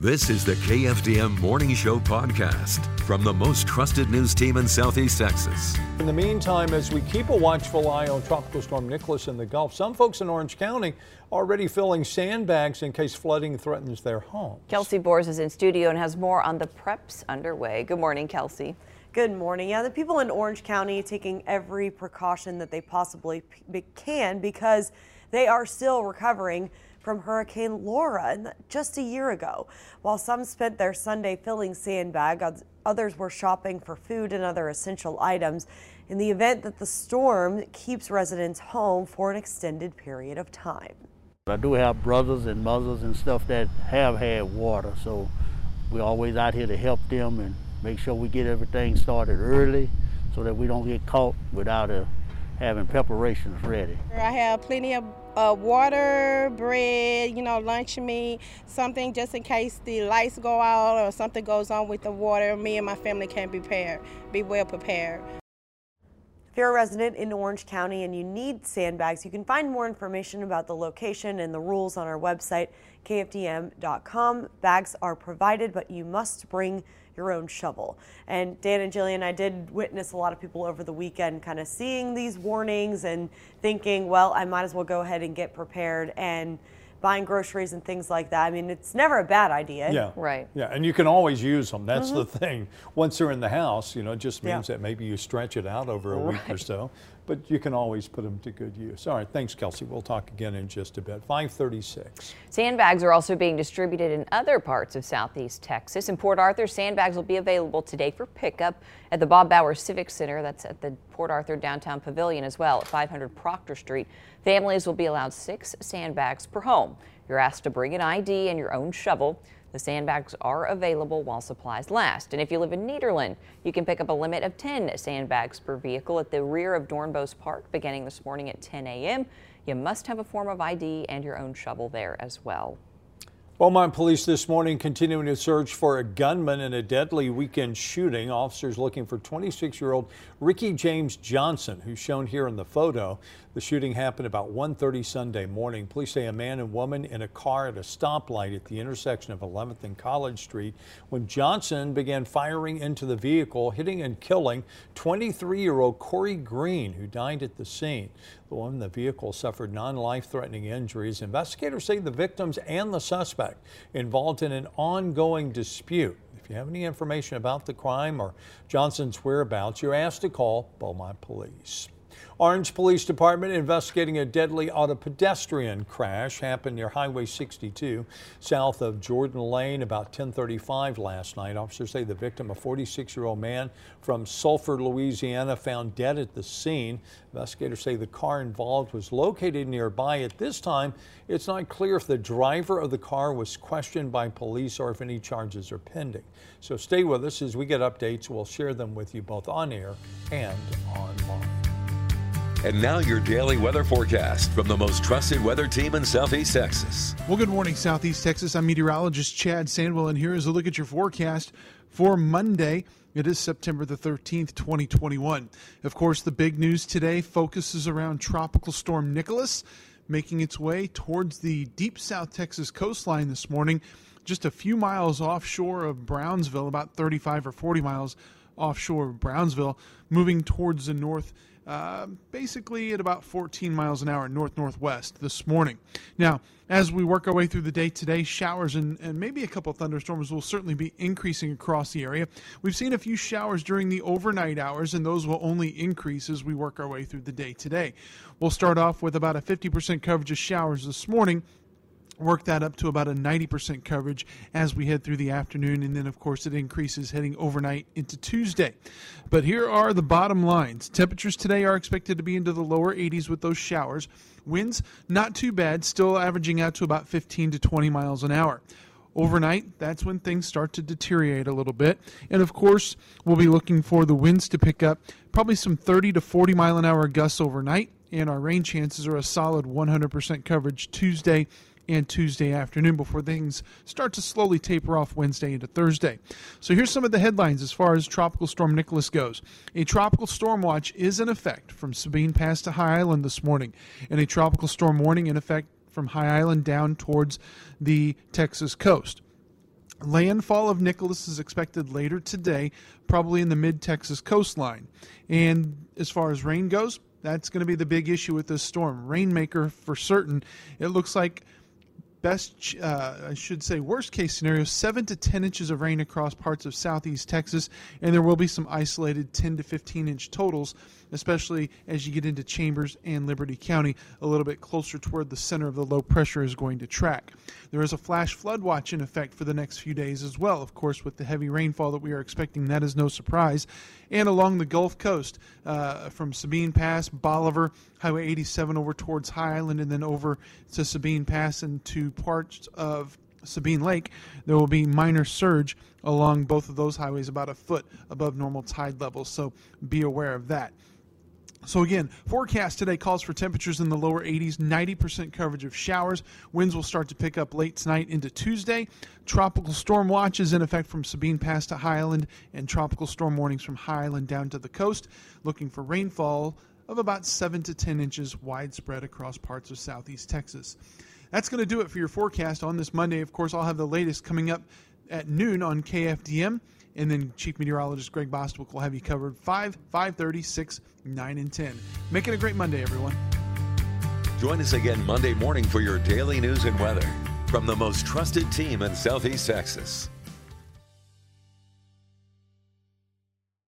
This is the KFDM Morning Show podcast from the most trusted news team in Southeast Texas. In the meantime, as we keep a watchful eye on Tropical Storm Nicholas in the Gulf, some folks in Orange County are already filling sandbags in case flooding threatens their homes. Kelsey Bors is in studio and has more on the preps underway. Good morning, Kelsey. Good morning. Yeah, the people in Orange County taking every precaution that they possibly can because they are still recovering from Hurricane Laura just a year ago. While some spent their Sunday filling sandbags, others were shopping for food and other essential items in the event that the storm keeps residents home for an extended period of time. I do have brothers and mothers and stuff that have had water, so we're always out here to help them and make sure we get everything started early so that we don't get caught without a having preparations ready. I have plenty of water, bread, you know, lunch meat, something just in case the lights go out or something goes on with the water. Me and my family can be prepared, be well prepared. If you're a resident in Orange County and you need sandbags, you can find more information about the location and the rules on our website, kfdm.com. Bags are provided, but you must bring your own shovel. And Dan and Jillian, I did witness a lot of people over the weekend kind of seeing these warnings and thinking, well, I might as well go ahead and get prepared and buying groceries and things like that. I mean, it's never a bad idea. Yeah. Right. Yeah, and you can always use them. That's mm-hmm. the thing. Once they're in the house, you know, it just means yeah. that maybe you stretch it out over a right. week or so but you can always put them to good use. All right, thanks, Kelsey. We'll talk again in just a bit. 536. Sandbags are also being distributed in other parts of southeast Texas. In Port Arthur, sandbags will be available today for pickup at the Bob Bowers Civic Center. That's at the Port Arthur Downtown Pavilion as well at 500 Procter Street. Families will be allowed six sandbags per home. You're asked to bring an ID and your own shovel. The sandbags are available while supplies last. And if you live in Nederland, you can pick up a limit of 10 sandbags per vehicle at the rear of Doornbos Park beginning this morning at 10 a.m. You must have a form of ID and your own shovel there as well. Beaumont police this morning continuing to search for a gunman in a deadly weekend shooting. Officers looking for 26 year old Ricky James Johnson, who's shown here in the photo. The shooting happened about 1.30 Sunday morning. Police say a man and woman in a car at a stoplight at the intersection of 11th and College Street when Johnson began firing into the vehicle, hitting and killing 23-year-old Corey Green, who died at the scene. The woman in the vehicle suffered non-life-threatening injuries. Investigators say the victims and the suspect involved in an ongoing dispute. If you have any information about the crime or Johnson's whereabouts, you're asked to call Beaumont Police. Orange Police Department investigating a deadly auto pedestrian crash happened near Highway 62 south of Jordan Lane about 1035 last night. Officers say the victim, a 46-year-old man from Sulphur, Louisiana, found dead at the scene. Investigators say the car involved was located nearby. At this time, it's not clear if the driver of the car was questioned by police or if any charges are pending. So stay with us as we get updates. We'll share them with you both on air and online. And now your daily weather forecast from the most trusted weather team in Southeast Texas. Well, good morning, Southeast Texas. I'm meteorologist Chad Sandwell, and here is a look at your forecast for Monday. It is September the 13th, 2021. Of course, the big news today focuses around Tropical Storm Nicholas making its way towards the deep South Texas coastline this morning, just a few miles offshore of Brownsville, about 35 or 40 miles offshore of Brownsville, moving towards the north uh, basically at about 14 miles an hour north northwest this morning. Now, as we work our way through the day today, showers and, and maybe a couple thunderstorms will certainly be increasing across the area. We've seen a few showers during the overnight hours, and those will only increase as we work our way through the day today. We'll start off with about a 50% coverage of showers this morning work that up to about a 90% coverage as we head through the afternoon. And then, of course, it increases heading overnight into Tuesday. But here are the bottom lines. Temperatures today are expected to be into the lower 80s with those showers. Winds, not too bad, still averaging out to about 15 to 20 miles an hour. Overnight, that's when things start to deteriorate a little bit. And of course, we'll be looking for the winds to pick up, probably some 30 to 40 mile an hour gusts overnight. And our rain chances are a solid 100% coverage Tuesday and Tuesday afternoon before things start to slowly taper off Wednesday into Thursday. So here's some of the headlines as far as Tropical Storm Nicholas goes. A tropical storm watch is in effect from Sabine Pass to High Island this morning, and a tropical storm warning in effect from High Island down towards the Texas coast. Landfall of Nicholas is expected later today, probably in the mid Texas coastline. And as far as rain goes, that's going to be the big issue with this storm. Rainmaker for certain. It looks like best, uh, I should say, worst case scenario, 7 to 10 inches of rain across parts of southeast Texas, and there will be some isolated 10 to 15 inch totals, especially as you get into Chambers and Liberty County, a little bit closer toward the center of the low pressure is going to track. There is a flash flood watch in effect for the next few days as well, of course, with the heavy rainfall that we are expecting, that is no surprise. And along the Gulf Coast, uh, from Sabine Pass, Bolivar, Highway 87 over towards High Island, and then over to Sabine Pass and to parts of Sabine Lake, there will be minor surge along both of those highways about a foot above normal tide levels. So be aware of that. So again, forecast today calls for temperatures in the lower 80s, 90% coverage of showers. Winds will start to pick up late tonight into Tuesday. Tropical storm watches in effect from Sabine Pass to High Island and tropical storm warnings from High Island down to the coast. Looking for rainfall of about 7 to 10 inches widespread across parts of southeast Texas. That's going to do it for your forecast on this Monday. Of course, I'll have the latest coming up at noon on KFDM. And then Chief Meteorologist Greg Bostwick will have you covered 5, 5.30, 6, 9, and 10. Make it a great Monday, everyone. Join us again Monday morning for your daily news and weather from the most trusted team in Southeast Texas.